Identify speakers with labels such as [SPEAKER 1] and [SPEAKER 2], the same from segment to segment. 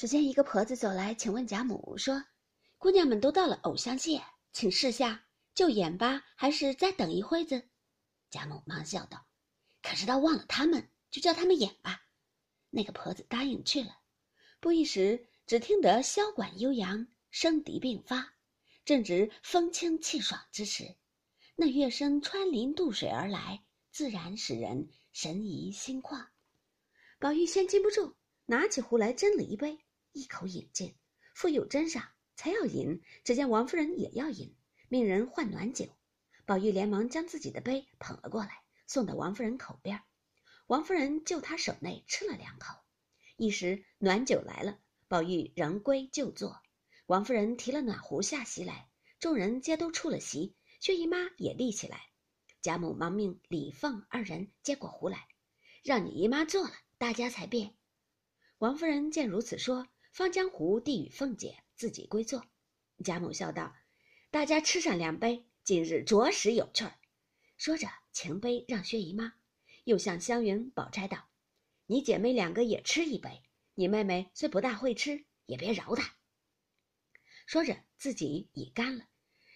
[SPEAKER 1] 只见一个婆子走来，请问贾母说：“姑娘们都到了藕香榭，请示下，就演吧，还是再等一会子？”贾母忙笑道：“可是倒忘了他们，就叫他们演吧。”那个婆子答应去了。不一时，只听得箫管悠扬，笙笛并发，正值风清气爽之时。那乐声穿林渡水而来，自然使人神怡心旷。宝玉先禁不住，拿起壶来斟了一杯，一口饮尽，复又斟上，才要饮，只见王夫人也要饮，命人换暖酒。宝玉连忙将自己的杯捧了过来，送到王夫人口边。王夫人就他手内吃了两口，一时暖酒来了，宝玉仍归就坐。王夫人提了暖壶下席来，众人皆都出了席。薛姨妈也立起来，贾母忙命李凤二人接过壶来，让你姨妈坐了，大家才便。王夫人见如此说，方江湖递与凤姐，自己归坐。贾母笑道：“大家吃上两杯，今日着实有趣儿。”说着，擎杯让薛姨妈，又向湘云、宝钗道：“你姐妹两个也吃一杯。你妹妹虽不大会吃，也别饶她。”说着，自己已干了。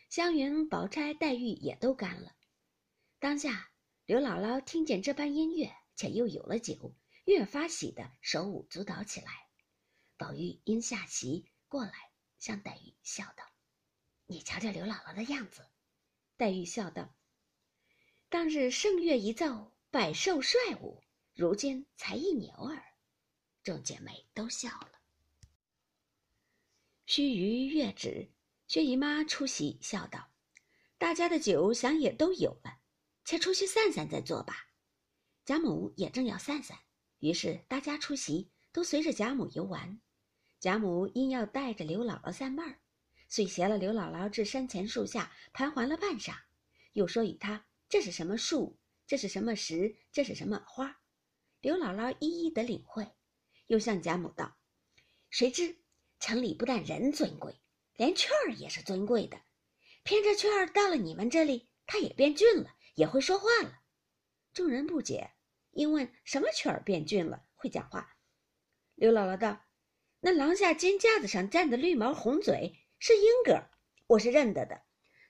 [SPEAKER 1] 湘云、宝钗、黛玉也都干了。当下，刘姥姥听见这般音乐，且又有了酒，越发喜得手舞足蹈起来。宝玉因下席过来，向黛玉笑道：“你瞧瞧刘姥姥的样子。”黛玉笑道：“当日圣乐一奏，百兽率舞，如今才一牛耳。”众姐妹都笑了。须臾月止。薛姨妈出席，笑道：“大家的酒想也都有了，且出去散散再坐吧。”贾母也正要散散，于是大家出席，都随着贾母游玩。贾母因要带着刘姥姥散闷儿，遂携了刘姥姥至山前树下盘桓了半晌，又说与她这是什么树，这是什么石，这是什么花。刘姥姥一一的领会，又向贾母道：“谁知城里不但人尊贵。”连雀儿也是尊贵的，偏这雀儿到了你们这里，它也变俊了，也会说话了。众人不解，因问什么雀儿变俊了，会讲话。刘姥姥道：“那廊下金架子上站的绿毛红嘴是莺歌，我是认得的。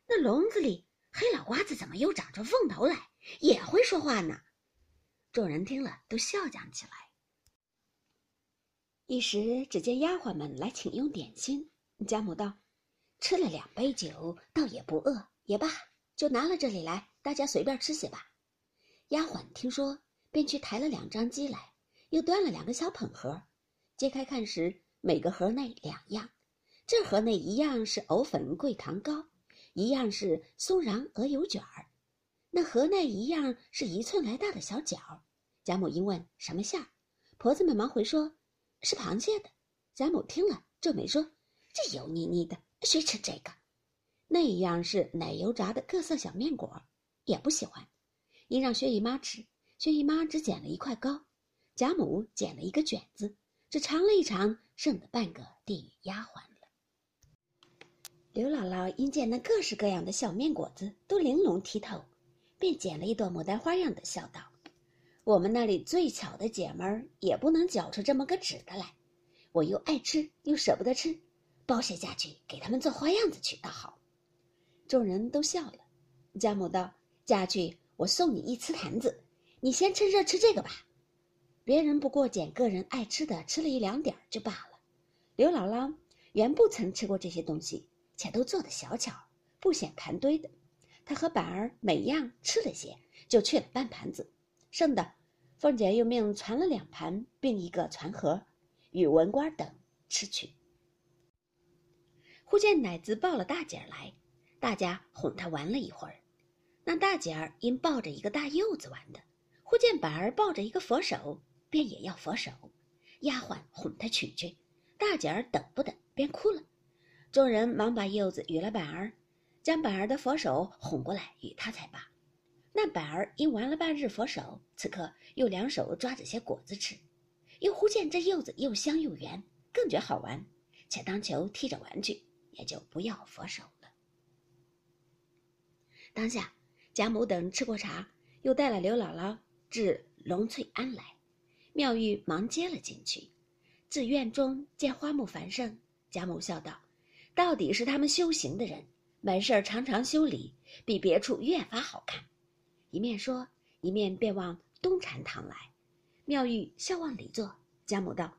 [SPEAKER 1] 那笼子里黑老瓜子怎么又长出凤头来，也会说话呢？”众人听了，都笑讲起来。一时，只见丫鬟们来请用点心。贾母道：“吃了两杯酒，倒也不饿，也罢，就拿了这里来，大家随便吃些吧。”丫鬟听说，便去抬了两张鸡来，又端了两个小捧盒，揭开看时，每个盒内两样。这盒内一样是藕粉桂糖糕，一样是松瓤鹅油卷儿。那盒内一样是一寸来大的小饺。贾母因问什么馅儿，婆子们忙回说：“是螃蟹的。”贾母听了，皱眉说。这油腻腻的，谁吃这个？那一样是奶油炸的各色小面果，也不喜欢。因让薛姨妈吃，薛姨妈只捡了一块糕，贾母捡了一个卷子，只尝了一尝，剩的半个递与丫鬟了。刘姥姥因见那各式各样的小面果子都玲珑剔透，便捡了一朵牡丹花样的，笑道：“我们那里最巧的姐们儿也不能搅出这么个纸的来，我又爱吃又舍不得吃。”包些家去给他们做花样子去，倒好。众人都笑了。贾母道：“家具，我送你一瓷坛子，你先趁热吃这个吧。别人不过捡个人爱吃的，吃了一两点就罢了。刘姥姥原不曾吃过这些东西，且都做的小巧，不显盘堆的。她和板儿每样吃了些，就去了半盘子，剩的，凤姐又命传了两盘，并一个传盒，与文官等吃去。”忽见奶子抱了大姐儿来，大家哄她玩了一会儿。那大姐儿因抱着一个大柚子玩的，忽见板儿抱着一个佛手，便也要佛手。丫鬟哄她取去，大姐儿等不得，便哭了。众人忙把柚子与了板儿，将板儿的佛手哄过来与她才罢。那板儿因玩了半日佛手，此刻又两手抓着些果子吃，又忽见这柚子又香又圆，更觉好玩，且当求踢着玩具。也就不要佛手了。当下，贾母等吃过茶，又带了刘姥姥至龙翠庵来，妙玉忙接了进去。自院中见花木繁盛，贾母笑道：“到底是他们修行的人，没事儿常常修理，比别处越发好看。”一面说，一面便往东禅堂来。妙玉笑往里坐。贾母道：“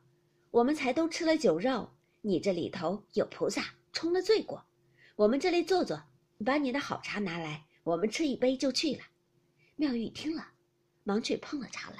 [SPEAKER 1] 我们才都吃了酒肉，你这里头有菩萨冲了罪过，我们这里坐坐，把你的好茶拿来，我们吃一杯就去了。”妙玉听了，忙去烹了茶来。